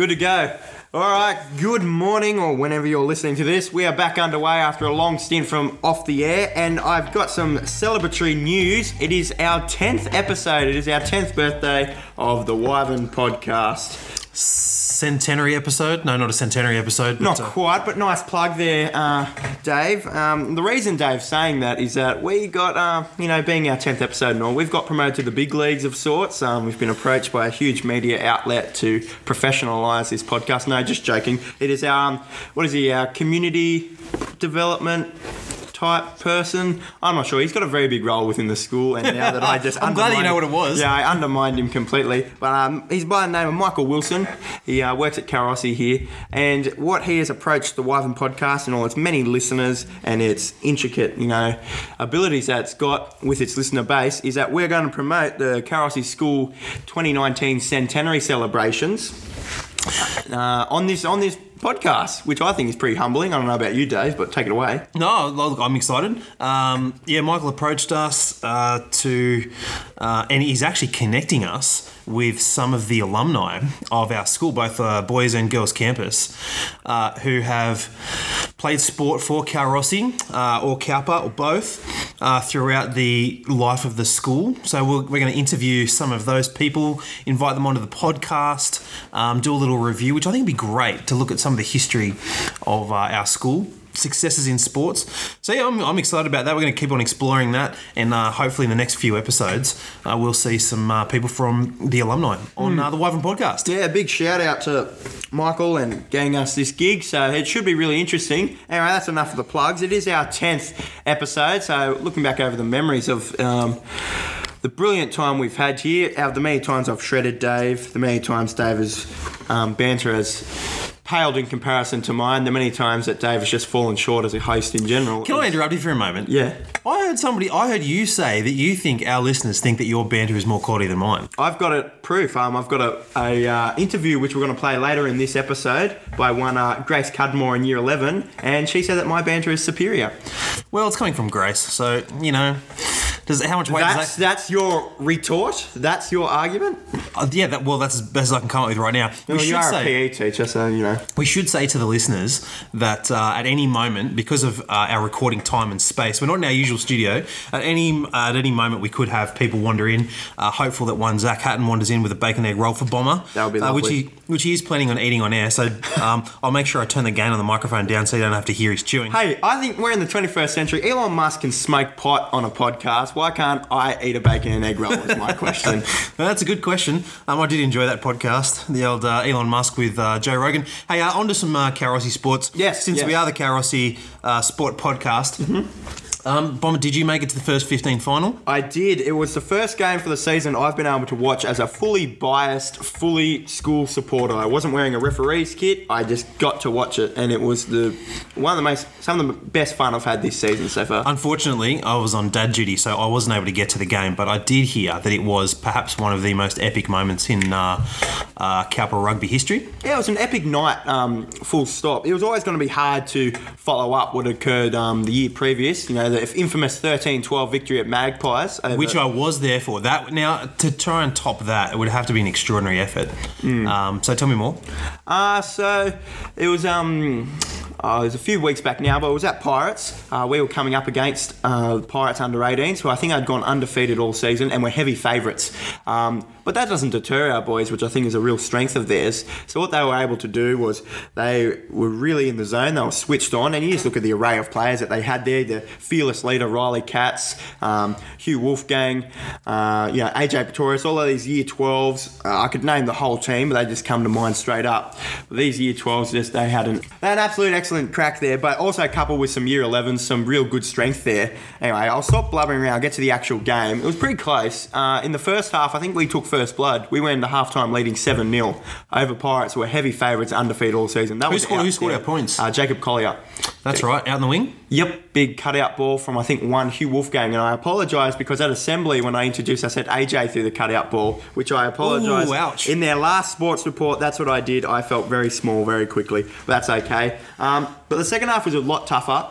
Good to go. All right, good morning, or whenever you're listening to this. We are back underway after a long stint from off the air, and I've got some celebratory news. It is our 10th episode, it is our 10th birthday of the Wyvern podcast. Centenary episode? No, not a centenary episode. But, Not uh, quite, but nice plug there, uh, Dave. Um, the reason Dave's saying that is that we got, uh, you know, being our 10th episode and all, we've got promoted to the big leagues of sorts. Um, we've been approached by a huge media outlet to professionalise this podcast. No, just joking. It is our, um, what is he, our community development type person. I'm not sure. He's got a very big role within the school, and now that I just I'm glad you know what it was. Yeah, I undermined him completely. But um, he's by the name of Michael Wilson. He uh, works at Calrossy here, and what he has approached the Wyvern podcast and all its many listeners and its intricate, you know, abilities that it's got with its listener base is that we're going to promote the Calrossy School 2019 centenary celebrations uh, on this on this podcast, which I think is pretty humbling. I don't know about you, Dave, but take it away. No, look, I'm excited. Um, yeah, Michael approached us uh, to, uh, and he's actually connecting us with some of the alumni of our school, both uh, boys and girls campus, uh, who have played sport for Calrossy uh, or Cowper or both uh, throughout the life of the school. So we're, we're going to interview some of those people, invite them onto the podcast, um, do a little review, which I think would be great to look at some of the history of uh, our school successes in sports. So yeah, I'm, I'm excited about that. We're going to keep on exploring that, and uh, hopefully in the next few episodes, uh, we'll see some uh, people from the alumni on uh, the Wyvern podcast. Yeah, big shout out to Michael and getting us this gig. So it should be really interesting. Anyway, that's enough of the plugs. It is our 10th episode. So looking back over the memories of. Um, the brilliant time we've had here, out of the many times I've shredded Dave, the many times Dave has um, banter has paled in comparison to mine, the many times that Dave has just fallen short as a host in general. Can I interrupt you for a moment? Yeah. I heard somebody, I heard you say that you think our listeners think that your banter is more quality than mine. I've got it proof. Um, I've got a, a uh, interview which we're going to play later in this episode by one uh, Grace Cudmore in Year 11, and she said that my banter is superior. Well, it's coming from Grace, so you know, does how much weight That's does that? that's your retort. That's your argument. Uh, yeah, that, well, that's as best as I can come up with right now. We Well, you should are say. a PE teacher, so you know. We should say to the listeners that uh, at any moment, because of uh, our recording time and space, we're not in our usual studio. At any at any moment, we could have people wander in. Uh, hopeful that one Zach Hatton wanders in with a bacon egg roll for Bomber, That would be uh, which he which he is planning on eating on air. So um, I'll make sure I turn the gain on the microphone down so you don't have to hear his chewing. Hey, I think we're in the 21st century. Elon Musk can smoke pot on a podcast. Why can't I eat a bacon and egg roll? Is my question. Well, that's a good question. Um, I did enjoy that podcast, the old uh, Elon Musk with uh, Joe Rogan. Hey, uh, on to some uh, Calrossy sports. Yes, Since yes. we are the Calrossy uh, Sport Podcast. Um, Bomber, did you make it to the first 15 final? I did. It was the first game for the season I've been able to watch as a fully biased, fully school supporter. I wasn't wearing a referee's kit. I just got to watch it, and it was the one of the most, some of the best fun I've had this season so far. Unfortunately, I was on dad duty, so I wasn't able to get to the game. But I did hear that it was perhaps one of the most epic moments in uh, uh, Cowper rugby history. Yeah, it was an epic night, um, full stop. It was always going to be hard to follow up what occurred um, the year previous. You know, the infamous 13 12 victory at Magpies. over- Which I was there for. That now to try and top that, it would have to be an extraordinary effort. Um, so tell me more. Uh, so it was um, uh, it was a few weeks back now, but it was at Pirates. Uh, we were coming up against uh, Pirates under 18s, who I think had gone undefeated all season and were heavy favourites. Um, but that doesn't deter our boys, which I think is a real strength of theirs. So what they were able to do was they were really in the zone. They were switched on, and you just look at the array of players that they had there. The fearless leader Riley Katz, um, Hugh Wolfgang, uh, you know AJ Pretorius, all of these Year 12s. Uh, I could name the whole team, but they just come to mind straight up. But these Year 12s, just they had an an absolute excellent crack there, but also coupled with some Year 11s, some real good strength there. Anyway, I'll stop blubbering around. Get to the actual game. It was pretty close. Uh, in the first half, I think we took first blood. We went into halftime leading 7 0 over Pirates, who were heavy favourites, undefeated all season. That Who was scored- who scored there. our points? Uh, Jacob Collier. That's right, out in the wing. Yep, big cutout ball from I think one Hugh Wolfgang, and I apologise because at assembly when I introduced, I said AJ threw the cutout ball, which I apologise. Ouch. In their last sports report, that's what I did. I felt very small very quickly, but that's okay. Um, but the second half was a lot tougher.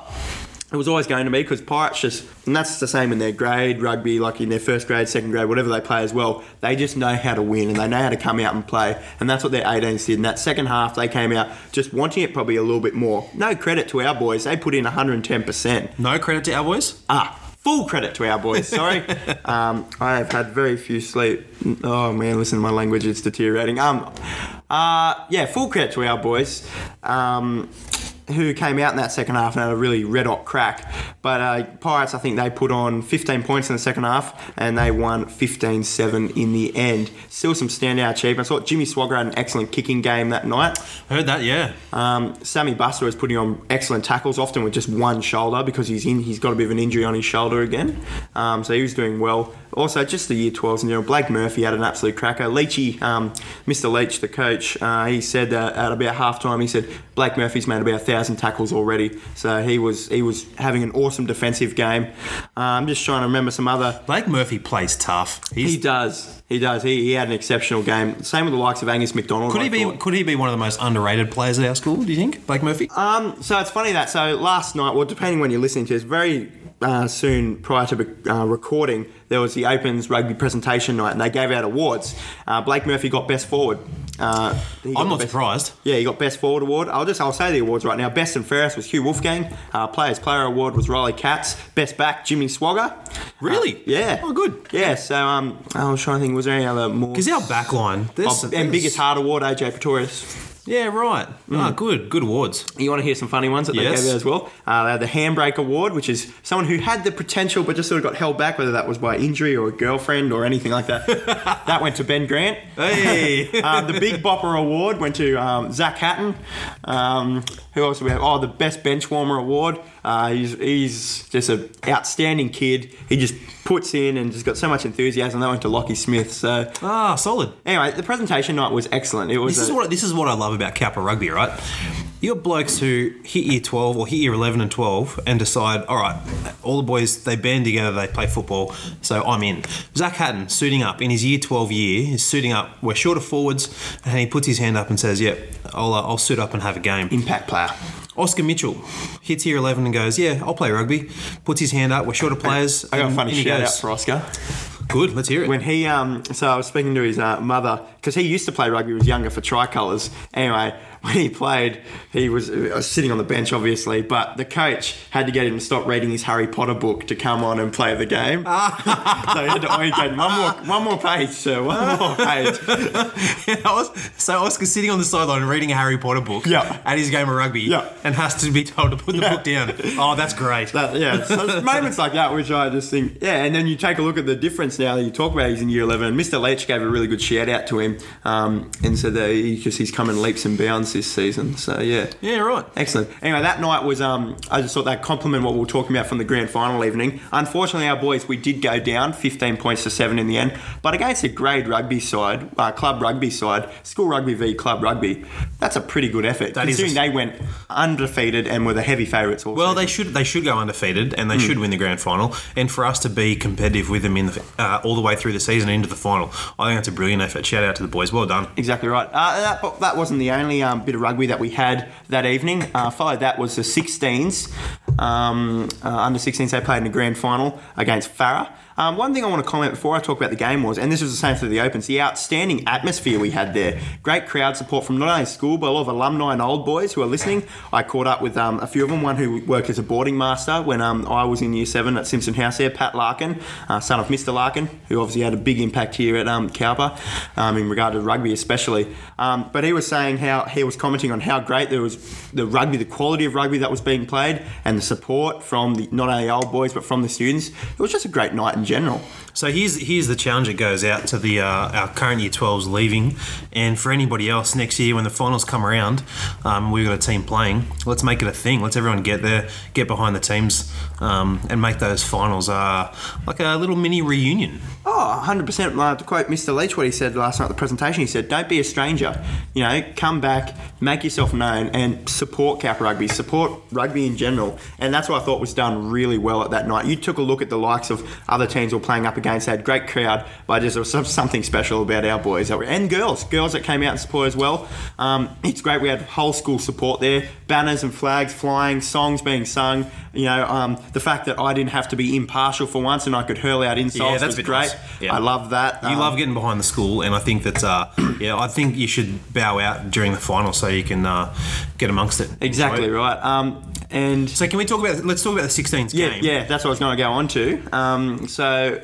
It was always going to be because Pirates just, and that's the same in their grade rugby, like in their first grade, second grade, whatever they play as well. They just know how to win and they know how to come out and play, and that's what their 18s did. In that second half, they came out just wanting it probably a little bit more. No credit to our boys; they put in 110%. No credit to our boys. Ah, full credit to our boys. Sorry, um, I have had very few sleep. Oh man, listen to my language; it's deteriorating. Um, uh, yeah, full credit to our boys. Um, who came out in that second half and had a really red hot crack. But uh, Pirates, I think they put on 15 points in the second half and they won 15 7 in the end. Still some standout achievements. I thought Jimmy Swagger had an excellent kicking game that night. Heard that, yeah. Um, Sammy Buster was putting on excellent tackles, often with just one shoulder because he's in. He's got a bit of an injury on his shoulder again, um, so he was doing well. Also, just the year 12s in general, Blake Murphy had an absolute cracker. Leachy, um, Mr. Leach, the coach, uh, he said that at about halftime, he said Blake Murphy's made about a thousand tackles already. So he was he was having an awesome defensive game. Uh, I'm just trying to remember some other. Blake Murphy plays tough. He's, He does. He does. He, he had an exceptional game. Same with the likes of Angus McDonald. could he be? Could he be one of the most underrated players at our school? Do you think, Blake Murphy? Um, so it's funny that so last night, well, depending when you're listening to, it's very uh, soon prior to uh, recording. There was the Opens rugby presentation night, and they gave out awards. Uh, Blake Murphy got best forward. Uh, I'm not best- surprised. Yeah, he got best forward award. I'll just I'll say the awards right now. Best and fairest was Hugh Wolfgang. Uh, Players Player award was Riley Katz. Best back Jimmy Swagger. Really? Yeah. Oh, good. Yeah. So um, I was trying to think. Was there any other more? Because our back line, there's, Oh, and biggest heart award AJ Pretorius. Yeah, right. Ah, good, good awards. You want to hear some funny ones that they Yes. gave out as well? Uh, they had the Handbrake Award, which is someone who had the potential but just sort of got held back, whether that was by injury or a girlfriend or anything like that. that went to Ben Grant. Hey, Um, the Big Bopper Award went to um, Zach Hatton. Um, who else do we have? Oh, the Best Bench Warmer Award. Uh, he's, he's just an outstanding kid. He just puts in and just got so much enthusiasm. That went to Lockie Smith. So ah, solid. anyway, the presentation night was excellent. It was This is a- what this is what I love about Cowper Rugby, right? You got blokes who hit year 12 or hit year 11 and 12 and decide, all right, all the boys, they band together, they play football, so I'm in. Zach Hatton, suiting up in his year 12 year, he's suiting up, we're short of forwards, and he puts his hand up and says, yep, I'll, uh, I'll suit up and have a game. impact player. Oscar Mitchell hits year 11 and goes, yeah, I'll play rugby, puts his hand up, we're short of players. I got a funny shout out for Oscar. Good, let's hear it. when he um so I was speaking to his uh, mother because he used to play rugby when he was younger for Tricolours. Anyway, when he played, he was, uh, was sitting on the bench obviously, but the coach had to get him to stop reading his Harry Potter book to come on and play the game. so he had to only okay, one more one more page, sir, one more page. I was- so Oscar's sitting on the sideline reading a Harry Potter book Yeah. at his game of rugby Yeah. and has to be told to put the Yeah. book down. Oh, that's great. That, yeah, so moments like that which I just think, yeah, and then you take a look at the difference now that you talk about he's in year 11. Mr. Leach gave a really good shout out to him um, and so he just he's come in leaps and bounds this season. So, yeah. yeah, right. Excellent. Anyway, that night was, um, I just thought that compliment what we were talking about from the grand final evening. Unfortunately, our boys, we did go down 15 points to 7 in the end, but against a grade rugby side, uh, club rugby side, school rugby v club rugby, that's a pretty good effort. That is considering a- they went undefeated and were the heavy favourites Well, season. they should they should go undefeated and they Hmm. should win the grand final. And for us to be competitive with them in the uh, all the way through the season into the final, I think that's a brilliant effort. Shout out to the boys. Well done. Exactly right. Uh, that, that wasn't the only um, bit of rugby that we had that evening. Uh, followed that was the 16s. Um, uh, under 16s, they played in the grand final against Farrer. Um, one thing I want to comment before I talk about the game was, and this was the same for the Opens, the outstanding atmosphere we had there. Great crowd support from not only school, but a lot of alumni and old boys who are listening. I caught up with um, a few of them, one who worked as a boarding master when um, I was in year seven at Simpson House there, Pat Larkin, uh, son of Mr. Larkin, who obviously had a big impact here at um, Cowper um, in regard to rugby especially. Um, but he was saying how he was commenting on how great there was the rugby, the quality of rugby that was being played, and the support from the, not only old boys but from the students. It was just a great night in general. So here's here's the challenge that goes out to the uh, our current year 12s leaving, and for anybody else next year when the finals come around, um, we've got a team playing. Let's make it a thing. Let's everyone get there, get behind the teams, um, and make those finals uh, like a little mini reunion. Oh, 100%. Uh, to quote Mr. Leach, what he said last night at the presentation, he said, Don't be a stranger. You know, come back, make yourself known, and support Cowper Rugby, support rugby in general. And that's what I thought was done really well at that night. You took a look at the likes of other teams were playing up against They had great crowd, but just there was something special about our boys that were, and girls, girls that came out and support as well. Um, it's great. We had whole school support there, banners and flags flying, songs being sung. You know, um, the fact that I didn't have to be impartial for once and I could hurl out insults yeah, that's was great. nice. Yeah. I love that. You Um, love getting behind the school, and I think that uh, yeah, I think you should bow out during the final so you can uh, get amongst it. exactly right. Um, and So can we talk about? Let's talk about the 16th Yeah, game. yeah, that's what I was going to go on to. Um, so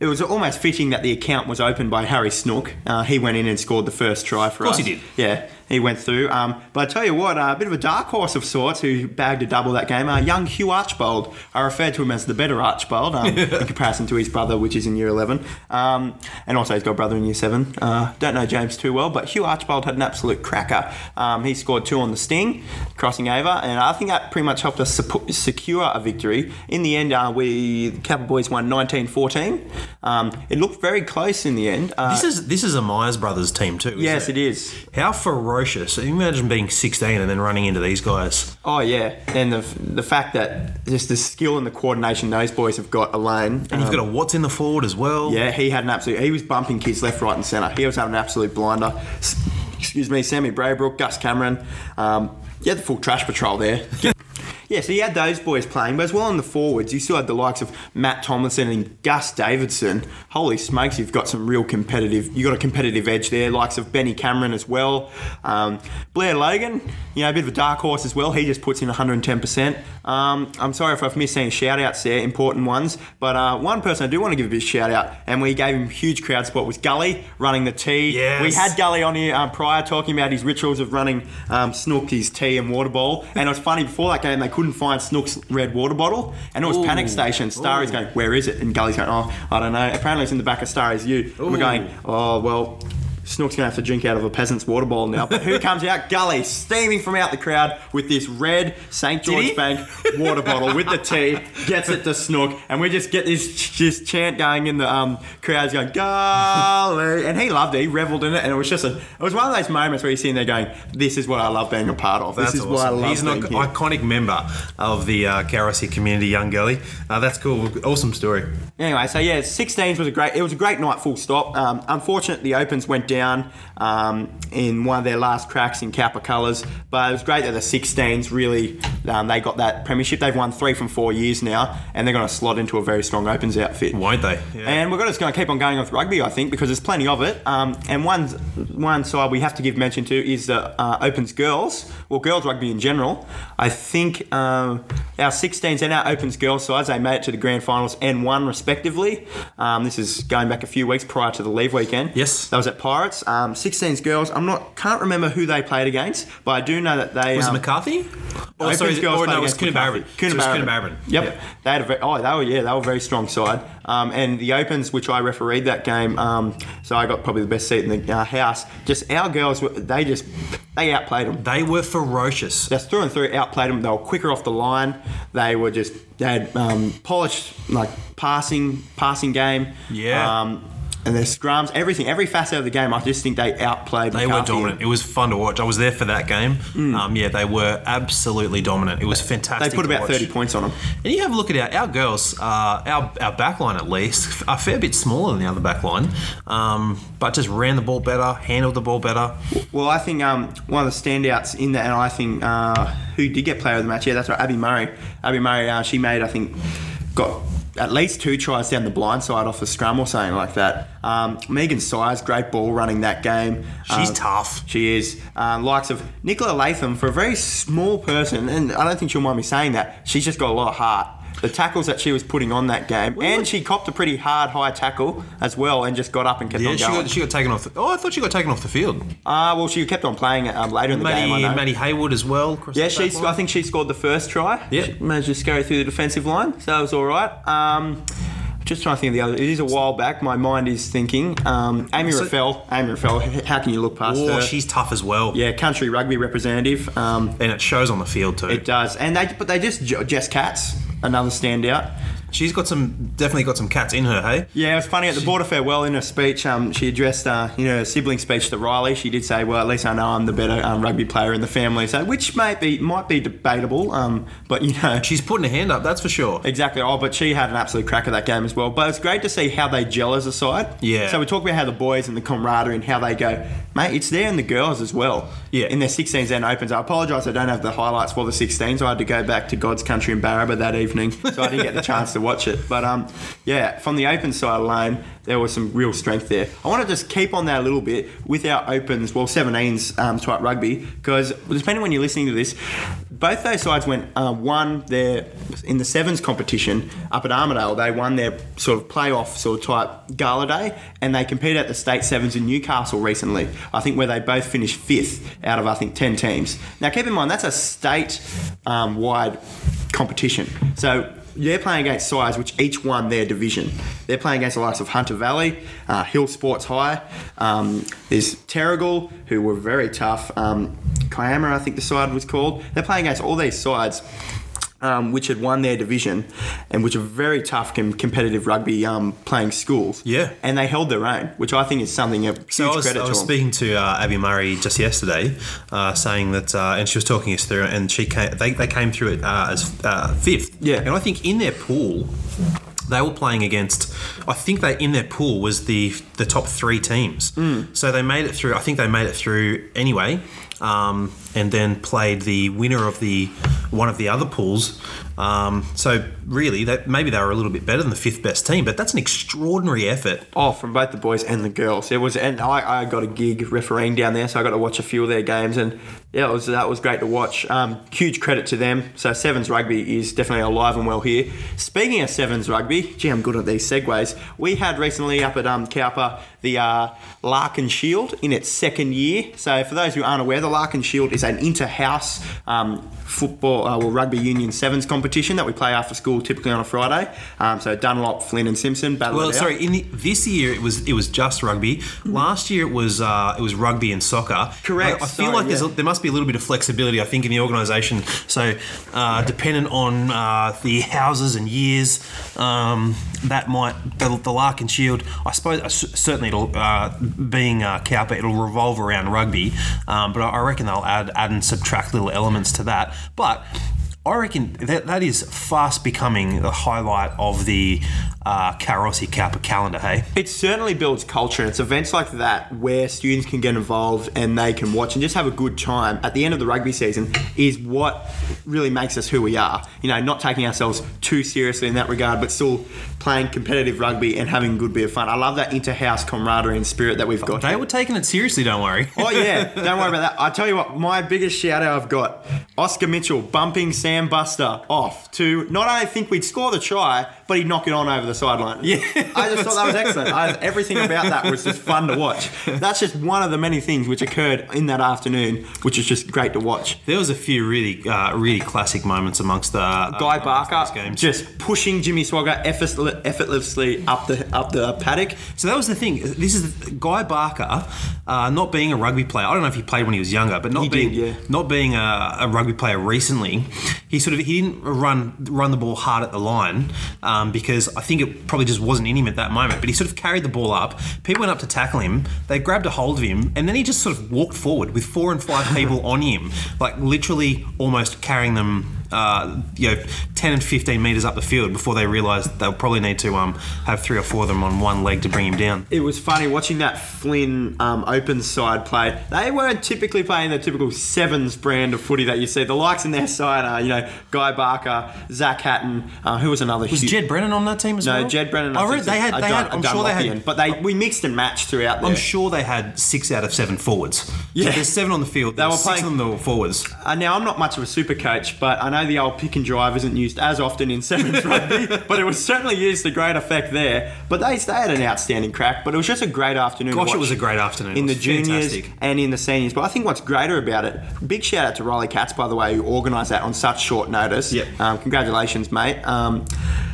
it was almost fitting that the account was opened by Harry Snook. Uh, he went in and scored the first try for us. Of course us. he did. Yeah, he went through. Um, but I tell you what, uh, a bit of a dark horse of sorts who bagged a double that game. Uh, young Hugh Archbold. I referred to him as the better Archbold um, in comparison to his brother, which is in year 11. Um, and also he's got a brother in year 7. Uh, don't know James too well, but Hugh Archbold had an absolute cracker. Um, he scored two on the sting, crossing over, and I think that pretty much helped us secure a victory. In the end, uh, we, the Cowper Boys won 19 14. Um, it looked very close in the end. Uh, This is this is a Myers brothers team too. yes, it? it is. How ferocious! Imagine being 16 and then running into these guys. Oh yeah, and the the fact that just the skill and the coordination those boys have got alone. And you've got a what's in the forward as well. Yeah, he had an absolute. He was bumping kids left, right, and centre. He was having an absolute blinder. Excuse me, Sammy Braybrook, Gus Cameron. Um, had the full trash patrol there. Yeah, so you had those boys playing, but as well on the forwards, you still had the likes of Matt Tomlinson and Gus Davidson. Holy smokes, you've got some real competitive. You got a competitive edge there. Likes of Benny Cameron as well. Um, Blair Logan, you know, a bit of a dark horse as well. He just puts in 110%. Um, I'm sorry if I've missed any shout outs there, important ones, but uh, one person I do want to give a big shout out, and we gave him huge crowd support, was Gully running the tea. Yes. We had Gully on here uh, prior talking about his rituals of running um, Snook, his tea and water bowl. And it was funny, before that game, they couldn't find Snook's red water bottle, and it was Ooh. panic station. Starry's going, Where is it? And Gully's going, Oh, I don't know. Apparently, it's in the back of Starry's U. And we're Ooh. going, Oh, well. Snook's gonna have to drink out of a peasant's water bowl now. But who comes out? Gully, steaming from out the crowd with this red St. Did George? Bank water bottle with the tea, gets it to Snook, and we just get this this chant going in the um, crowds going Gully, and he loved it. He revelled in it, and it was just a it was one of those moments where you're sitting there going, "This is what I love being a part of. That's this is awesome. what I love He's an being here." iconic member of the uh, Calrossy community, Young Gully. Uh, that's cool. Awesome story. Anyway, so yeah, 16s was a great. It was a great night, full stop. Um, unfortunately, the Opens went down um, in one of their last cracks in Cowper colours, but it was great that the 16s really um, they got that premiership. They've won three from four years now, and they're going to slot into a very strong Opens outfit. Won't they? Yeah. And we're just going to keep on going with rugby, I think, because there's plenty of it. Um, and one one side we have to give mention to is the uh, Opens girls, well, girls rugby in general. I think um, our 16s and our Opens girls sides they made it to the grand finals and won respectively. Um, this is going back a few weeks prior to the leave weekend. Yes. that was at Pirates. Um, 16s girls. I'm not can't remember who they played against, but I do know that they was um, it McCarthy? Oh, sorry, girls or no, it was against Coonabarabran. McCarthy. So it was Coonabarabran. Yep. Yeah. They had a very, oh, they were yeah, they were a very strong side. Um, and the Opens, which I refereed that game, um, so I got probably the best seat in the uh, house. Just our girls, were- they just they outplayed them. They were ferocious. Just through and through, outplayed them. They were quicker off the line. They were just they had um, polished like passing passing game. Yeah. Um, and their scrums, everything, every facet of the game. I just think they outplayed. They were dominant. It was fun to watch. I was there for that game. Um, yeah, they were absolutely dominant. It was fantastic. They put about watch. thirty points on them. And you have a look at our, our girls, uh, our, our back line at least, a fair bit smaller than the other back line, um, but just ran the ball better, handled the ball better. Well, I think um, one of the standouts in that, and I think uh, who did get player of the match, yeah, that's right, Abby Murray. Abby Murray, uh, she made, I think, got at least two tries down the blind side off a scrum or something like that. Um, Megan Sires, great ball running that game. She's Um, tough. She is. Um, likes of Nicola Latham, for a very small person, and I don't think she'll mind me saying that, she's just got a lot of heart. The tackles that she was putting on that game, and she copped a pretty hard high tackle as well, and just got up and kept Yeah, on she going. got, she got taken off. The, oh, I thought she got taken off the field. Uh, well, she kept on playing it um, later in the game. I know. Maddie Haywood as well. Yeah, she's. I think she scored the first try. Yep. She managed to scurry through the defensive line, so that was all right. Um, just trying to think of the other. It is a while back. My mind is thinking. Um, Amy So- Raffel. Amy Raffel. How can you look past Oh, her? she's tough as well. yeah, country rugby representative. Um, And it shows on the field too. it does, and they but they just Jess Katz, another standout. She's got some, definitely got some cats in her, hey? Yeah, it was funny at the border farewell in her speech. Um, she addressed, uh, you know, her sibling speech to Riley. She did say, "Well, at least I know I'm the better um, rugby player in the family." So, which might be might be debatable, um, but you know, She's putting her hand up, that's for sure. Exactly. Oh, but she had an absolute crack at that game as well. But it's great to see how they gel as a side. Yeah. So we talk about how the boys and the camaraderie and how they go, mate. It's there in the girls as well. Yeah. In their 16s and opens. I apologise. I don't have the highlights for the 16s. I had to go back to God's country in Barraba that evening, so I didn't get the chance to watch it. But um, yeah, from the open side alone, there was some real strength there. I want to just keep on that a little bit with our opens, well, 17s um, type rugby, because depending when you're listening to this, both those sides went uh, one their in the sevens competition up at Armidale. They won their sort of playoff sort of type gala day, and they competed at the state sevens in Newcastle recently. I think where they both finished fifth out of I think ten teams. Now keep in mind that's a state um, wide competition, so. They're playing against sides which each won their division. They're playing against the likes of Hunter Valley, uh, Hill Sports High. Um, there's Terrigal, who were very tough. Um, Kiama, I think the side was called. They're playing against all these sides. Um, which had won their division and which are very tough com- competitive rugby um, playing schools. Yeah. And they held their own, which I think is something huge So I was, credit I was to speaking to uh, Abby Murray just yesterday, uh, saying that, uh, and she was talking us through, and she came, they, they came through it uh, as uh, fifth. Yeah. and I think in their pool, they were playing against. I think they in their pool was the the top three teams. Hmm. So they made it through. I think they made it through anyway, um, and then played the winner of the one of the other pools. Um, so really, that maybe they were a little bit better than the fifth best team, but that's an extraordinary effort. Oh, from both the boys and the girls. It was, and I, I got a gig refereeing down there, so I got to watch a few of their games, and yeah, it was that was great to watch. Um, huge credit to them. So Sevens Rugby is definitely alive and well here. Speaking of Sevens Rugby, gee, I'm good at these segues. We had recently up at um, Cowper the uh, Larkin Shield in its second year. So for those who aren't aware, the Larkin Shield is an inter-house um, football, uh, well, rugby union sevens competition that we play after school, typically on a Friday. Um, so Dunlop, Flynn, and Simpson battle Well, sorry. In the, this year, it was it was just rugby. Last year, it was uh, it was rugby and soccer. Correct, I, I feel sorry, like there's a, yeah. there must be a little bit of flexibility. I think in the organisation. So, uh, dependent on uh, the houses and years, um, that might the, the Larkin Shield. I suppose uh, certainly it'll uh, being uh, Cowper, it'll revolve around rugby. Um, but I reckon they'll add add and subtract little elements to that. But I reckon that that is fast becoming the highlight of the uh, Calrossy Cowper calendar. Hey, It certainly builds culture, and it's events like that where students can get involved and they can watch and just have a good time at the end of the rugby season is what really makes us who we are. You know, not taking ourselves too seriously in that regard, but still playing competitive rugby and having a good bit of fun. I love that inter-house camaraderie and spirit that we've got. they here. were taking it seriously. Don't worry. Oh yeah, don't worry about that. I tell you what, my biggest shout out I've got Oscar Mitchell bumping Sam Buster off to not only think we'd score the try, but he'd knock it on over the sideline. Yeah, I just thought that was excellent. I, everything about that was just fun to watch. That's just one of the many things which occurred in that afternoon, which is just great to watch. There was a few really, uh, really classic moments amongst the uh, Guy amongst Barker games. just pushing Jimmy Swagger effortlessly up the up the paddock. So that was the thing. This is Guy Barker, uh, not being a rugby player. I don't know if he played when he was younger, but not He being did, yeah. not being a, a rugby player recently. He sort of he didn't run run the ball hard at the line um, because I think it probably just wasn't in him at that moment. But he sort of carried the ball up. People went up to tackle him. They grabbed a hold of him, and then he just sort of walked forward with four and five people on him, like literally almost carrying them. Uh, you know, ten and fifteen meters up the field before they realised they'll probably need to um, have three or four of them on one leg to bring him down. It was funny watching that Flynn um, open side play. They weren't typically playing the typical sevens brand of footy that you see. The likes in their side are, you know, Guy Barker, Zach Hatton, uh, who was another Was huge- Jed Brennan on that team as No, well? No, Jed Brennan. I think read they had. a They Dun- had. a I'm sure they Dunlopian. had. but they we mixed and matched throughout there. I'm sure they had six out of seven forwards. Yeah. so there's seven on the field. They There were were six playing- of them that were forwards. Uh, now I'm not much of a super coach, but I know the old pick and drive isn't used as often in sevens rugby, but it was certainly used to great effect there. But they, they had an outstanding crack. But it was just a great afternoon. Gosh, it was a great afternoon. in the juniors fantastic. and in the seniors. But I think what's greater about it, big shout out to Riley Katz, by the way, who organised that on such short notice. Yep. Um, congratulations, mate. Um,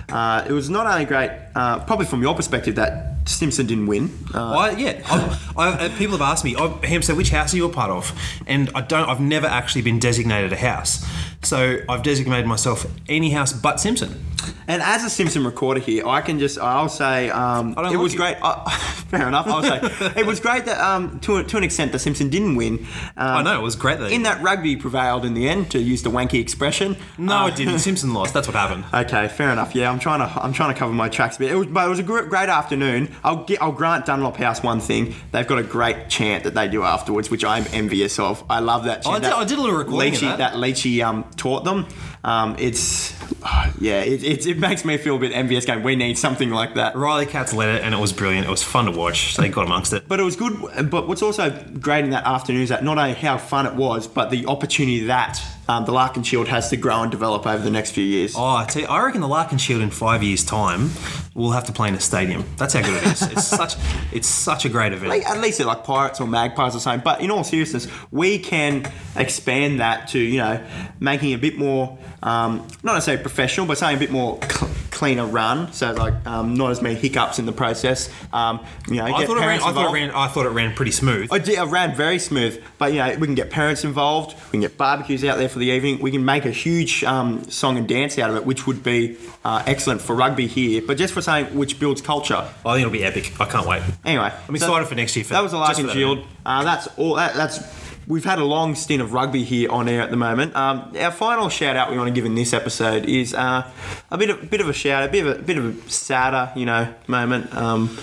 uh, it was not only great, uh, probably from your perspective, that Simpson didn't win. Uh, I, yeah, I've, I, uh, people have asked me, oh, Ham, so which house are you a part of? And I don't. I've never actually been designated a house. So I've designated myself any house but Simpson. And as a Simpson recorder here, I can just I'll say um, I it like was you. great. Uh, fair enough. I'll say it was great that um, to, to an extent the Simpson didn't win. Um, I know it was great. That In that rugby prevailed in the end, to use the wanky expression. no, Uh, it didn't. Simpson lost. That's what happened. Okay, fair enough. Yeah, I'm trying to I'm trying to cover my tracks a bit. It was, but it was a gr- great afternoon. I'll get I'll grant Dunlop House one thing. They've got a great chant that they do afterwards, which I'm envious of. I love that. Oh, I Chant did- that I did a little recording Leachy, that. Leachy um, taught them. Um, it's yeah, it, it, it makes me feel a bit envious. Going, we need something like that. Riley Katz led it, and it was brilliant. It was fun to watch. So they got amongst it. But it was good. But what's also great in that afternoon is that not only how fun it was, but the opportunity that um, the Larkin Shield has to grow and develop over the next few years. Oh, I you, I reckon the Larkin Shield in five years' time will have to play in a stadium. That's how good it is. It's such, it's such a great event. Like, at least like Pirates or Magpies or something. But in all seriousness, we can expand that to you know making it a bit more um, not necessarily professional, but something a bit more cl- cleaner run. So like um, not as many hiccups in the process. Um, you know, I get thought, it ran, I, thought it ran, I thought it ran pretty smooth. I did. I ran very smooth, but you know we can get parents involved. We can get barbecues out there for the evening. We can make a huge um, song and dance out of it, which would be uh, excellent for rugby here. But just for saying which builds culture. I think it'll be epic. I can't wait. Anyway, I'm excited for next year. For that was the just Larkin for that Shield. Uh, that's all. That, that's. We've had a long stint of rugby here on air at the moment. Um, our final shout out we want to give in this episode is uh, a bit of bit of a shout a bit of a bit of a sadder, you know, moment. Um,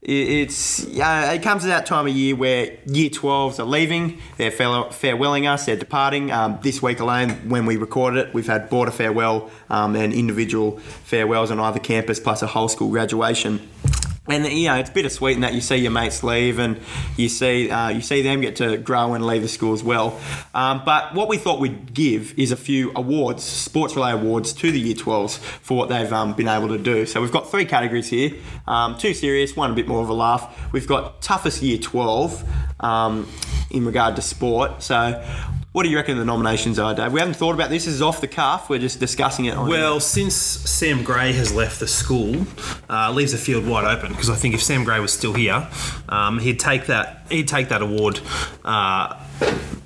it- it's yeah, it comes to that time of year where year 12s are leaving, they're farewell- farewelling us, they're departing. Um, this week alone, when we recorded it, we've had border farewell um, and individual farewells on either campus, plus a whole school graduation. And you know it's bittersweet in that you see your mates leave and you see uh, you see them get to grow and leave the school as well. Um, but what we thought we'd give is a few awards, sports relay awards to the Year 12s for what they've um, been able to do. So we've got three categories here: um, two serious, one a bit more of a laugh. We've got toughest Year 12 um, in regard to sport. So. What do you reckon the nominations are, Dave? We haven't thought about this. This is off the cuff. We're just discussing it. On Well, since Sam Gray has left the school, uh, leaves the field wide open because I think if Sam Gray was still here, um, he'd take that he'd take that award uh,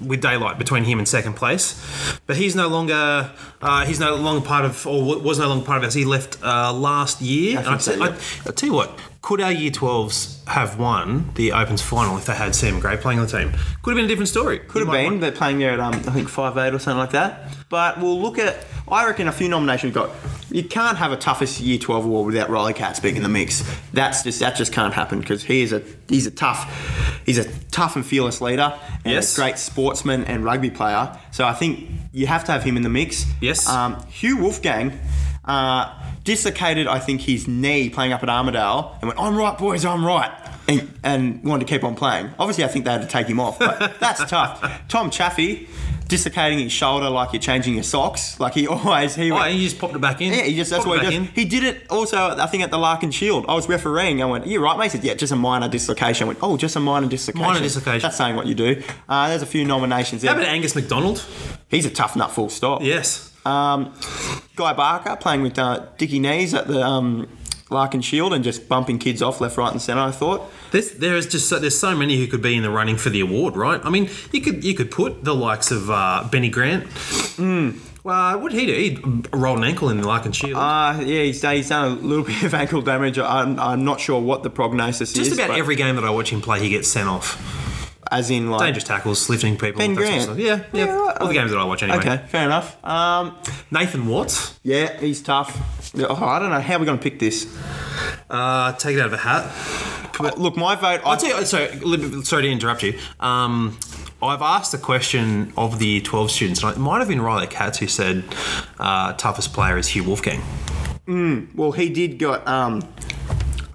with daylight between him and second place. But he's no longer uh, he's no longer part of or was no longer part of us. He left uh, last year. And I, think so, yeah. I, I tell you what. Could our Year 12s have won the Opens final if they had Sam Gray playing on the team? Could have been a different story. Could have been. They're playing there at um, I think five eight or something like that. But we'll look at. I reckon a few nominations we've got. You can't have a toughest year twelve award without Riley Katz being in the mix. That's just that just can't happen because he is a he's a tough he's a tough and fearless leader and Yes. a great sportsman and rugby player. So I think you have to have him in the mix. Yes. Um, Hugh Wolfgang. Uh, dislocated, I think, his knee playing up at Armidale and went, I'm right, boys, I'm right. And, and wanted to keep on playing. Obviously, I think they had to take him off, but that's tough. Tom Chaffee dislocating his shoulder like you're changing your socks. Like he always, he Oh, he just popped it back in. yeah, he just that's Popped what he does. He did it also, I think, at the Larkin Shield. I was refereeing. I went, "You right, mate?" He said, "Yeah, just a minor dislocation." I went, "Oh, just a minor dislocation." Minor dislocation. That's saying what you do. Uh, there's a few nominations there. How about Angus McDonald? He's a tough nut, full stop. Yes. Um, Guy Barker playing with uh, Dickie Knees at the um, Larkin Shield and just bumping kids off left, right, and centre. I thought. There's, there is just so, there's so many who could be in the running for the award, right? I mean, you could you could put the likes of uh, Benny Grant. Well, what did he do? He rolled an ankle in the Larkin Shield. Uh, yeah, he's, he's done a little bit of ankle damage. I'm, I'm not sure what the prognosis just is. Just about every game that I watch him play, he gets sent off. As in, like. Dangerous tackles, lifting people. Ben that sort of Grant. stuff. Yeah, yeah. Yeah, right. All the games that I watch anyway. Okay, fair enough. Um, Nathan Watts. yeah, he's tough. Oh, I don't know. How we're going to pick this? Uh, take it out of a hat. Look, my vote. I'll tell you. Sorry, sorry to interrupt you. Um, I've asked the question of the 12 students, and it might have been Riley Katz who said uh, toughest player is Hugh Wolfgang. Well, he did got um,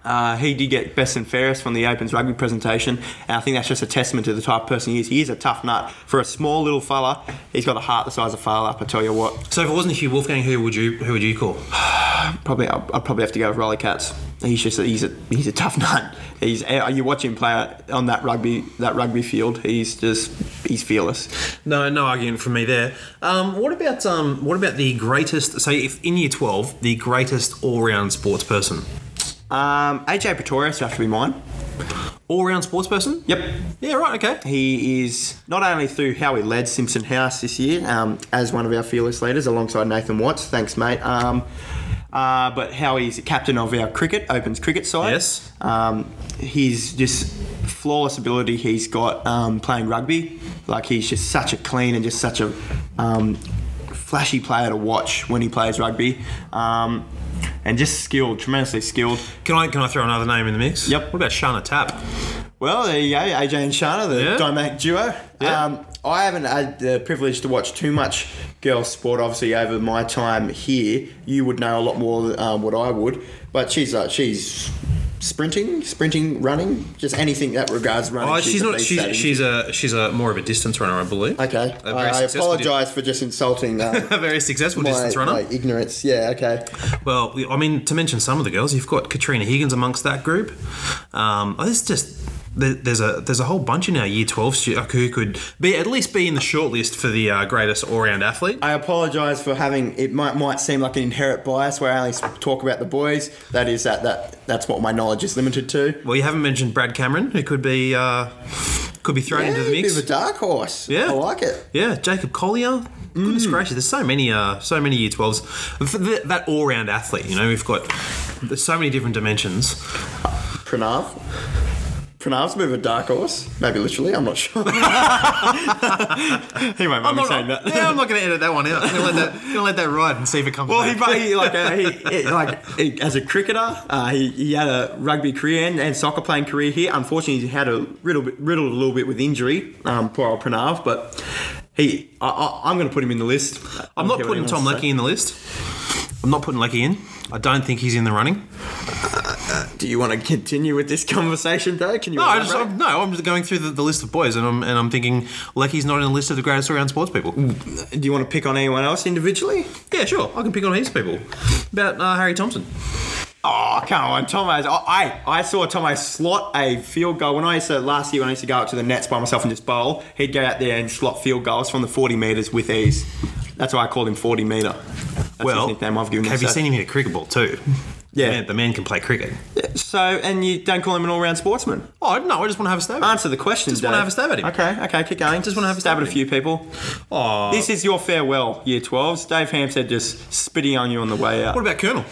uh, he did get best and fairest from the Opens rugby presentation, and I think that's just a testament to the type of person he is. He is a tough nut for a small little fella. He's got a heart the size of Phar Lap. I tell you what, So if it wasn't Hugh Wolfgang, who would you who would you call? probably I'd, I'll probably have to go with Riley Katz. He's just a, he's a he's a tough nut. He's you watch him play on that rugby that rugby field. He's just he's fearless. No, no argument from me there. Um, what about um, what about the greatest? So if in year 12, the greatest all-round sports person. Um, AJ Pretorius have to be mine. All-round sports person. Yep. Yeah. Right. Okay. He is not only through how he led Simpson House this year um, as one of our fearless leaders alongside Nathan Watts. Thanks, mate. Um, uh, but how he's captain of our cricket, Opens cricket side. Yes. Um, he's just flawless ability he's got um, playing rugby. Like he's just such a clean and just such a um, flashy player to watch when he plays rugby. Um, and just skilled, tremendously skilled. Can I can I throw another name in the mix? Yep. What about Shana Tap? Well, there you go, AJ and Shana, the Yeah. dynamic duo. Yeah. Um, I haven't had the privilege to watch too much girls' sport, obviously, over my time here. You would know a lot more um, what I would, but she's uh, she's sprinting, sprinting, running, just anything that regards running. Oh, she's a not. She's she's a she's a more of a distance runner, I believe. okay. I, I apologise for just insulting um, A very successful my, distance runner. my ignorance. Yeah, okay. Well, I mean, to mention some of the girls, you've got Katrina Higgins amongst that group. Um, it's just there- there's a there's a whole bunch in our year 12 stu- who could be at least be in the shortlist for the uh, greatest all round athlete. I apologise for having it might might seem like an inherent bias where I only talk about the boys. That is that that that's what my knowledge is limited to. Well, you haven't mentioned Brad Cameron, who could be uh, could be thrown Yeah, into the mix. bit of a dark horse. Yeah. I like it. Yeah, Jacob Collier. Goodness gracious, there's so many, uh, so many year 12s. That all-round athlete, you know, we've got there's so many different dimensions. Pranav. Pranav's a bit of a dark horse. Maybe literally, I'm not sure. he won't mind me saying that. yeah, I'm not going to edit that one out. I'm going to let that, gonna let that ride and see if it comes. Well, he, back. he like uh, he, he- like he, as a cricketer, uh, he, he had a rugby career and, and soccer playing career here. Unfortunately, he had a riddle, bit- riddled a little bit with injury. Um, poor old Pranav, but he, I, I, I'm going to put him in the list. I'm not putting Tom Leckie in the list. I'm not putting Leckie in. I don't think he's in the running. Do you want to continue with this conversation, though? Can you? No, I just, I'm, no, I'm just going through the, the list of boys, and I'm and I'm thinking Leckie's not in the list of the greatest all-round sports people. Do you want to pick on anyone else individually? Yeah, sure, I can pick on heaps of people. About uh, Harry Thompson. Oh, come on, Tomo's. I, I saw Tomo slot a field goal when I used to last year when I used to go up to the nets by myself and just bowl. He'd go out there and slot field goals from the 40 metres with ease. That's why I called him 40 metre. That's well, his nickname I've given him. you seen him hit a cricket ball too? Yeah. the man, the man can play cricket. So, and you don't call him an all-round sportsman? Oh no, I just want to have a stab. At him. Answer the question. Just wanna have a stab at him. Okay, okay, keep going. Just want to have a stab at a few people. Oh, This is your farewell, Year 12s. Dave Hampstead just spitting on you on the way out. what about Colonel?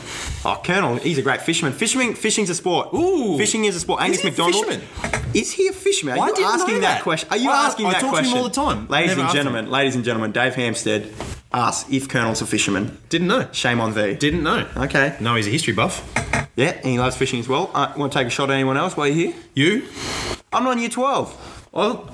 Oh, Colonel, he's a great fisherman. Fishing, fishing's a sport. Ooh. fishing is a sport. Angus he a McDonald. fisherman? Is he a fisherman? Are I you didn't asking know that. that. question? Are you I- asking I that talk to him question all the time. ladies Never and asked him. gentlemen? Ladies and gentlemen, Dave Hampstead asks if Colonel's a fisherman. Didn't know. Shame on thee. Didn't know. Okay. No, he's a history buff. Yeah, and he loves fishing as well. Uh, want to take a shot at anyone else while you're here? You? I'm not in year 12. Oh,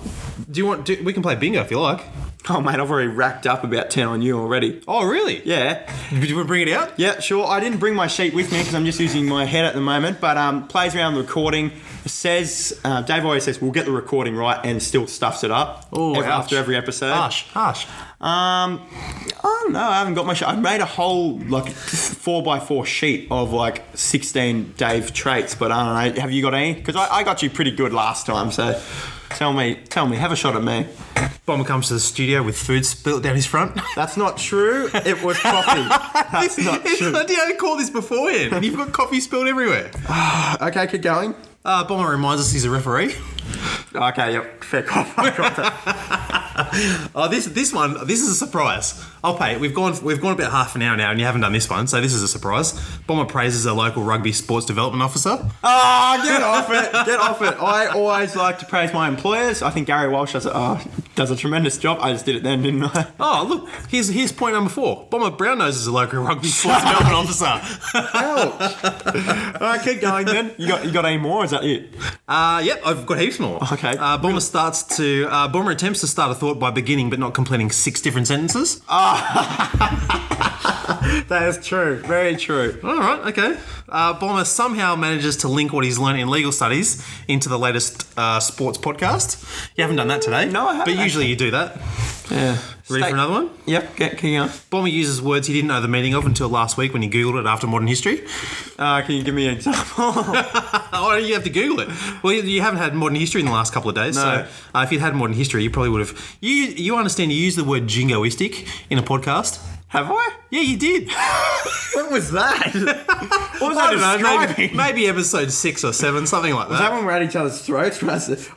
do you want? Do, we can play bingo if you like. Oh, mate, I've already racked up about 10 on you already. Oh, really? Yeah. Do you want to bring it out? Yeah, sure. I didn't bring my sheet with me because I'm just using my head at the moment. But um, plays around the recording. Says uh, Dave always says we'll get the recording right and still stuffs it up Oh, after every episode. Hush, hush. Um, I don't know. I haven't got my sheet. I've made a whole like four by four sheet of like 16 Dave traits. But I don't know. Have you got any? Because I, I got you pretty good last time. So tell me, tell me. Have a shot at me. Bomber comes to the studio with food spilt down his front. That's not true. It was coffee. That's not true. I didn't call this beforehand, and you've got coffee spilled everywhere. Okay, keep going. Uh, Bomber reminds us he's a referee. Okay, yep. Fair cop. I got that. Oh, this this one, this is a surprise. I'll pay. We've gone we've gone about half an hour now, and you haven't done this one, so this is a surprise. Bomber praises a local rugby sports development officer. Oh, get off it. Get off it. I always like to praise my employers. I think Gary Walsh does a, oh, does a tremendous job. I just did it then, didn't I? Oh, look, here's here's point number four. Bomber Brownose is a local rugby sports development officer. Ouch. All right, keep going then. You got you got any more? Is that it? Uh, yep, I've got heaps more. Okay. Uh, Bomber starts to uh, Bomber attempts to start a thought by beginning but not completing six different sentences. That is true. Very true. All right, okay. Uh, Bomber somehow manages to link what he's learned in legal studies into the latest uh, sports podcast. You haven't done that today. No, I haven't, But usually you do that. Yeah. Ready for another one? Yep. Get, keep going. Bomber uses words he didn't know the meaning of until last week when he googled it after modern history. Uh, can you give me an example? Oh, you have to Google it. Well, you, you haven't had modern history in the last couple of days, No. so uh, if you'd had modern history, you probably would have. You you understand? You use the word jingoistic in a podcast. Have I? Yeah, you did. What was that? what was I don't that know, maybe, maybe episode six or seven, something like Was that. that when we're at each other's throats?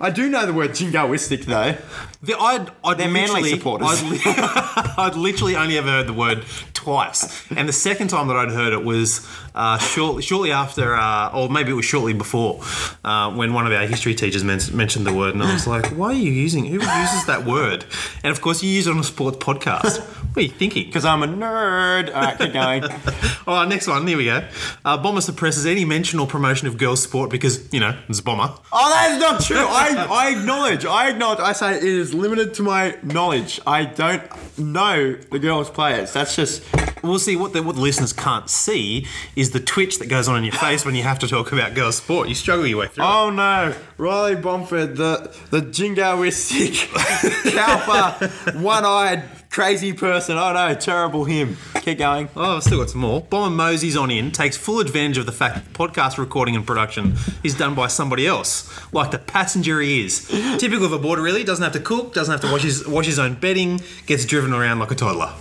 I do know the word jingoistic though. The, I'd, I'd They're Manly supporters. I'd, li- I'd literally only ever heard the word twice, and the second time that I'd heard it was uh, shortly, shortly after, uh, or maybe it was shortly before, uh, when one of our history teachers men- mentioned the word, and I was like, "Why are you using? Who uses that word?" And of course, you use it on a sports podcast. What are you thinking? Because I'm a nerd. All right, keep going. All right, next one. Here we go. Uh, Bomber suppresses any mention or promotion of girls' sport because you know it's a Bomber. Oh, that is not true. I, I acknowledge. I acknowledge. I say it is limited to my knowledge. I don't know the girls' players. That's just. We'll see what the, what the listeners can't see is the twitch that goes on in your face when you have to talk about girls' sport. You struggle your way through. it. Oh no, Riley Bomford, the the jingoistic, cowper, one-eyed, crazy person. Oh no, terrible him. Keep going. Oh, I've still got some more. Bomber Mosey's on in, takes full advantage of the fact that podcast recording and production is done by somebody else, like the passenger he is. Typical of a boarder, really. Doesn't have to cook, doesn't have to wash his wash his own bedding, gets driven around like a toddler.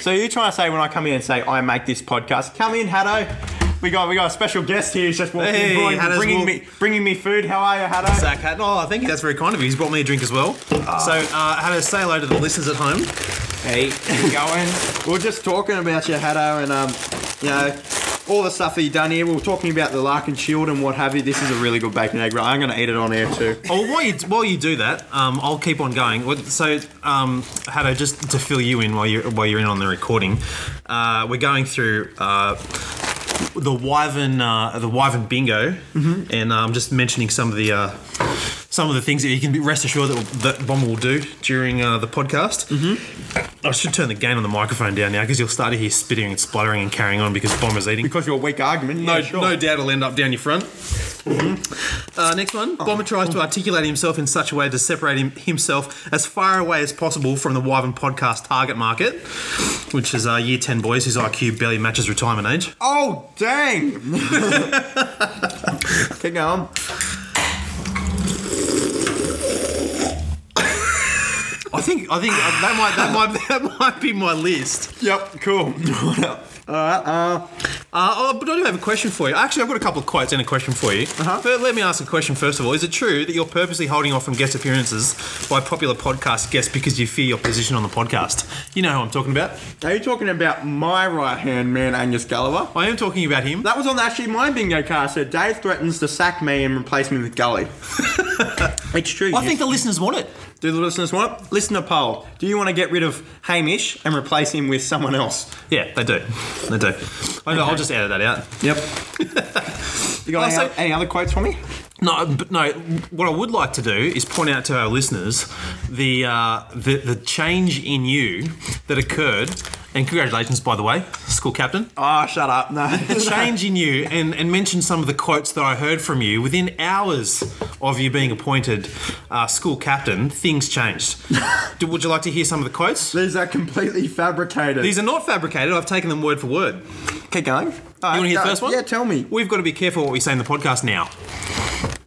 So you're trying to say when I come in and say I make this podcast, come in, Haddo. We got we got a special guest here. He's just walking Hey, in, bringing, Haddo's bringing walk- me bringing me food. How are you, Haddo? Zach Hatton. Oh, I think that's very kind of you. He's brought me a drink as well. So, uh, had to say hello to the listeners at home. Hey, going. We are just talking about your Haddo and um, you know, all the stuff that you've done here. We were talking about the Larkin Shield and what have you. This is a really good bacon egg roll. I'm gonna eat it on air too. Oh, while you while you do that, um, I'll keep on going. So, um, Haddo, just to fill you in while you're while you're in on the recording, uh, we're going through. Uh, the Wyvern, uh, the Wyvern bingo, and uh, I'm just mentioning some of the uh, some of the things that you can be rest assured that, that Bomber will do during uh, the podcast. Mm-hmm. I should turn the gain on the microphone down now because you'll start to hear spitting and spluttering and carrying on because Bomber's eating. Because you're a weak argument. No, yeah, sure. no doubt it'll end up down your front. Uh, next one. Bomber tries to articulate himself in such a way to separate him, himself as far away as possible from the Wyvern podcast target market, which is uh, year 10 boys whose IQ barely matches retirement age. Oh dang! Keep going. Think I think that might that might that might be my list. Yep, cool. Alright, uh, Uh, oh, but I do have a question for you. Actually, I've got a couple of quotes and a question for you. Uh-huh. But let me ask a question first of all. Is it true that you're purposely holding off from guest appearances by popular podcast guests because you fear your position on the podcast? You know who I'm talking about. are you talking about my right hand man, Angus Gulliver? I am talking about him. That was on actually my bingo card. So Dave threatens to sack me and replace me with Gully. it's true. I you- think the listeners want it. Do the listeners want it? Listener poll. Do you want to get rid of Hamish and replace him with someone else? Yeah, they do. They do. I know, I'll just edit that out. Yep. you got any, Also- any other quotes for me? No, but no. What I would like to do is point out to our listeners the uh, the, the change in you that occurred, and congratulations, by the way, school captain. Oh, shut up. No. The change in you, and, and mention some of the quotes that I heard from you within hours of you being appointed uh, school captain. Things changed. Do, would you like to hear some of the quotes? These are completely fabricated. These are not fabricated. I've taken them word for word. Keep going. You want to hear the first one? Yeah, tell me. We've got to be careful what we say in the podcast now.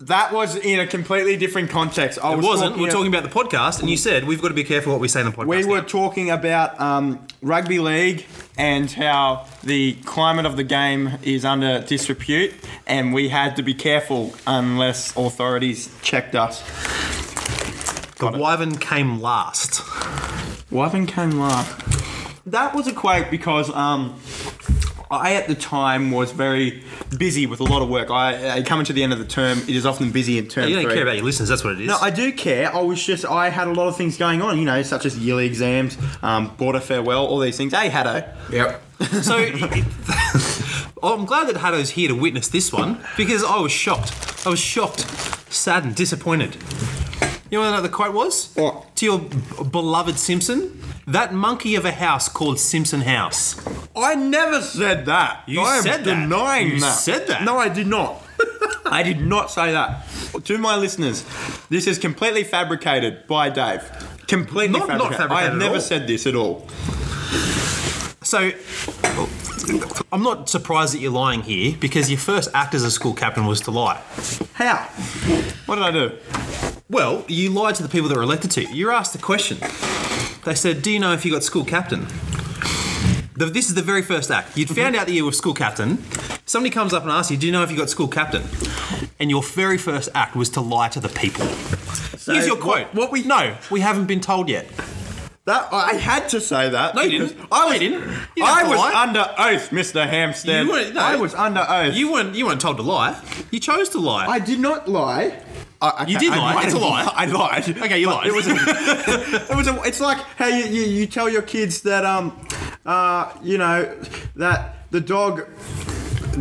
That was in a completely different context. I It was wasn't. We're talking about the podcast, and you said we've got to be careful what we say in the podcast. We were now. talking about um, rugby league and how the climate of the game is under disrepute, and we had to be careful unless authorities checked us. the Wyvern came last. Wyvern came last. That was a quote because um, I, at the time, was very busy with a lot of work. I, I coming to the end of the term, it is often busy in term You don't three. care about your listeners. That's what it is. No, I do care. I was just I had a lot of things going on, you know, such as yearly exams, um, boarder farewell, all these things. Hey, Haddo. Yep. So I'm glad that Haddo's here to witness this one because I was shocked. I was shocked, saddened, disappointed. You know what the quote was? What? To your b- beloved Simpson? That monkey of a house called Simpson House. I never said that. You I am said that. denying You that. said that. No, I did not. I did not say that. To my listeners, this is completely fabricated by Dave. Completely Not- not fabricated. I fabricated have at never all. said this at all. So I'm not surprised that you're lying here because your first act as a school captain was to lie. How? What did I do? Well, you lied to the people that were elected to you. You asked a question. They said, Do you know if you got school captain? The, this is the very first act. You'd mm-hmm. found out that you were school captain. Somebody comes up and asks you, "Do you know if you got school captain?" And your very first act was to lie to the people. Here's your quote. what- what we- No, we haven't been told yet. That I had to say that. No, you because didn't. I No, was, you didn't. You I was lie. under oath, Mr. Hampstead. You weren't- no. I was under oath. You weren't. You weren't told to lie. You chose to lie. I did not lie. I, okay, You did I lie. might It's a lie. I lied. Okay, you lied. It was. A, it was. A, it's like how you, you you tell your kids that um, uh, you know that the dog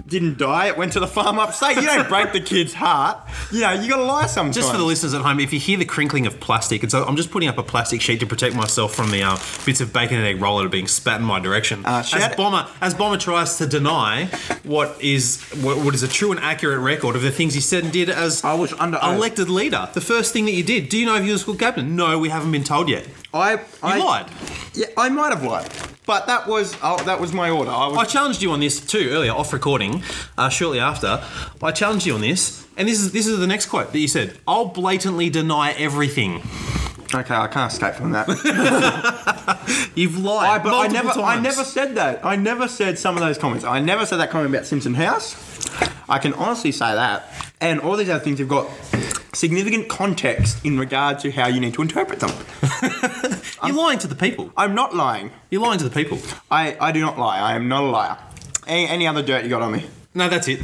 didn't die. It went to the farm upstate. You don't break the kid's heart. You know you got to lie sometimes. Just for the listeners at home, if you hear the crinkling of plastic, and so I'm just putting up a plastic sheet to protect myself from the uh, bits of bacon and egg roll that are being spat in my direction. Uh, as bomber, as bomber tries to deny what is what, what is a true and accurate record of the things he said and did as I was under oath. elected leader. The first thing that you did. Do you know if you were school captain? No, we haven't been told yet. I You lied. Yeah, I might have lied, but that was oh, that was my order. I was. I challenged you on this too earlier, off recording, uh, shortly after. I challenged you on this, and this is this is the next quote that you said. I'll blatantly deny everything. okay, I can't escape from that. You've lied. I, but I never, I never said that. I never said some of those comments. I never said that comment about Simpson House. I can honestly say that, and all these other things you've got significant context in regard to how you need to interpret them. You're lying to the people. I'm not lying. You're lying to the people. I, I do not lie. I am not a liar. Any, any other dirt you got on me? No, that's it.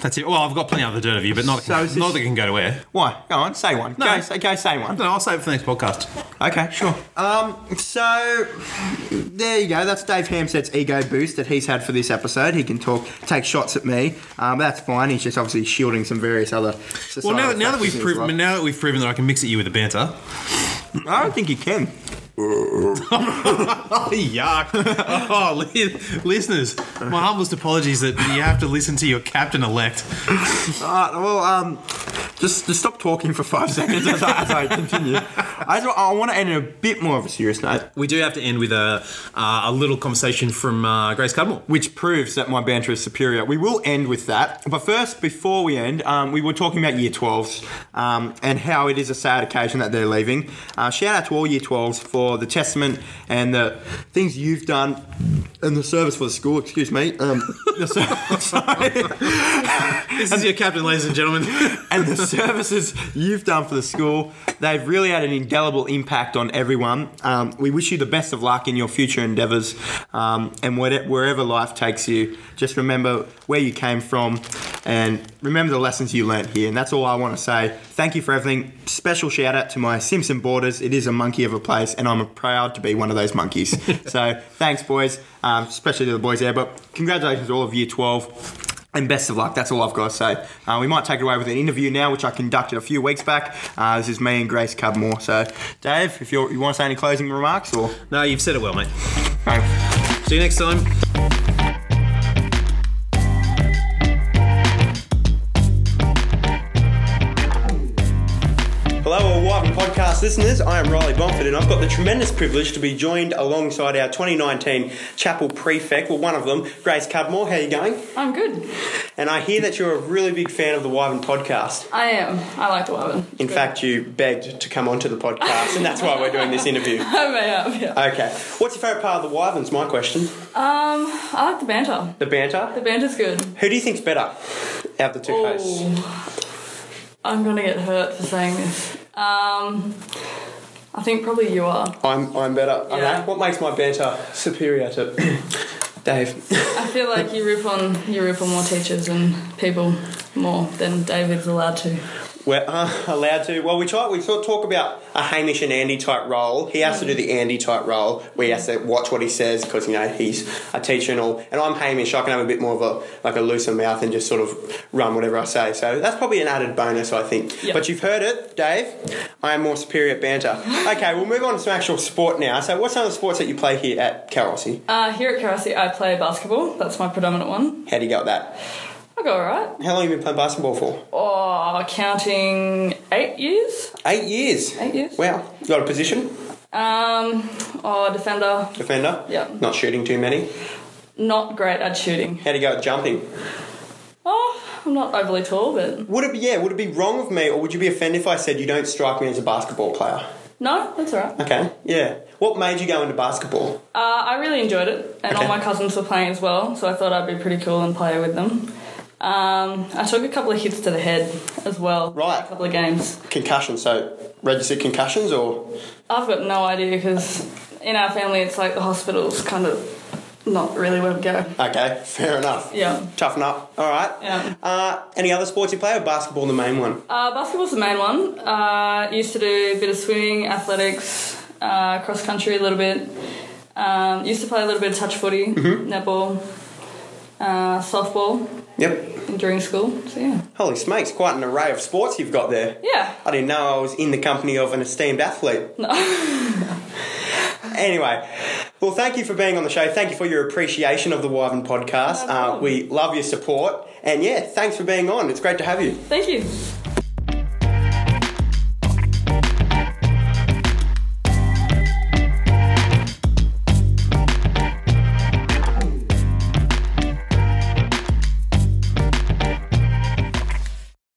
That's it. Well, I've got plenty of the dirt of you, but not, So is not this- that can go to air. Why? Go on, say one. No. Go, say, go, say one. No, I'll save it for the next podcast. Okay, sure. Um, so there you go. That's Dave Hamstead's ego boost that he's had for this episode. He can talk, take shots at me. Um, that's fine. He's just obviously shielding some various other. Well, now, that- now that we've proven, now that we've proven that I can mix at you with a banter. I don't think he can. Oh, yuck! Oh, li- listeners, my humblest apologies that you have to listen to your captain elect. Uh, well, um, just, just stop talking for five seconds as I, as I continue. I, just, I want to end in a bit more of a serious note, We do have to end with a uh, a little conversation from uh, Grace Cudmore. which proves that my banter is superior. We will end with that, but first, before we end, um, we were talking about Year 12s um, and how it is a sad occasion that they're leaving. Uh, shout out to all Year 12s for the testament and the things you've done and the service for the school. Excuse me. Um, the ser- sorry. This is your captain, ladies and gentlemen. and the services you've done for the school. They've really had an indelible impact on everyone. Um, we wish you the best of luck in your future endeavours um, and where- wherever life takes you. Just remember where you came from and remember the lessons you learnt here. And that's all I want to say. Thank you for everything. Special shout out to my Simpson Boarders. It is a monkey of a place, and I'm proud to be one of those monkeys. so thanks, boys, um, especially to the boys there. But congratulations to all of Year 12. And best of luck. That's all I've got to say. Uh, we might take it away with an interview now, which I conducted a few weeks back. Uh, this is me and Grace Cudmore. So, Dave, if you're, you want to say any closing remarks, or no, you've said it well, mate. no. See you next time. Podcast listeners. I am Riley Bomford, and I've got the tremendous privilege to be joined alongside our 2019 Chapel Prefect, well, one of them, Grace Cudmore. How are you going? I'm good. And I hear that you're a really big fan of the Wyvern podcast. I am. I like the Wyvern. In fact, you begged to come onto the podcast, and that's why we're doing this interview. I may have, yeah. Okay. What's your favourite part of the Wyverns? My question. Um, I like the banter. The banter. The banter's good. Who do you think's better out of the two hosts? I'm gonna get hurt for saying this. Um, I think probably you are. I'm, I'm better. Yeah. What makes my banter superior to Dave? I feel like you rip on you rip on more teachers and people more than David's allowed to. We're uh, allowed to. Well, we try. We sort of talk about a Hamish and Andy type role. He has to do the Andy type role, We he has to watch what he says because you know he's a teacher and all. And I'm Hamish. I can have a bit more of a like a looser mouth and just sort of run whatever I say. So that's probably an added bonus, I think. Yep. But you've heard it, Dave. I am more superior at banter. Okay, we'll move on to some actual sport now. So, what's some of the sports that you play here at Calrossy? Uh, here at Calrossy, I play basketball. That's my predominant one. How do you go with that? I go alright. How long have you been playing basketball for? Oh, counting eight years. Eight years. Eight years. Wow. You got a position? Um, oh, defender. Defender? Yeah. Not shooting too many? Not great at shooting. How do you go at jumping? Oh, I'm not overly tall, but Would it be yeah? Would it be wrong of me, or would you be offended if I said you don't strike me as a basketball player? No, that's alright. Okay, yeah. What made you go into basketball? Uh, I really enjoyed it, and Okay. all my cousins were playing as well, so I thought I'd be pretty cool and play with them. Um, I took a couple of hits to the head as well. Right. A couple of games. Concussion. So registered concussions or I've got no idea because in our family it's like the hospital's kind of not really where we go. okay, fair enough. Yeah. Toughen up. All right. Yeah. Uh, any other sports you play or basketball the main one? Uh, basketball's the main one. Uh, used to do a bit of swimming, athletics, uh, cross country a little bit. Um, used to play a little bit of touch footy, netball, uh, softball Yep. during school. So yeah. Holy smokes, quite an array of sports you've got there. Yeah. I didn't know I was in the company of an esteemed athlete. No. Anyway, well, thank you for being on the show. Thank you for your appreciation of the Wyvern podcast. No Uh, we love your support. And yeah, thanks for being on. It's great to have you. Thank you.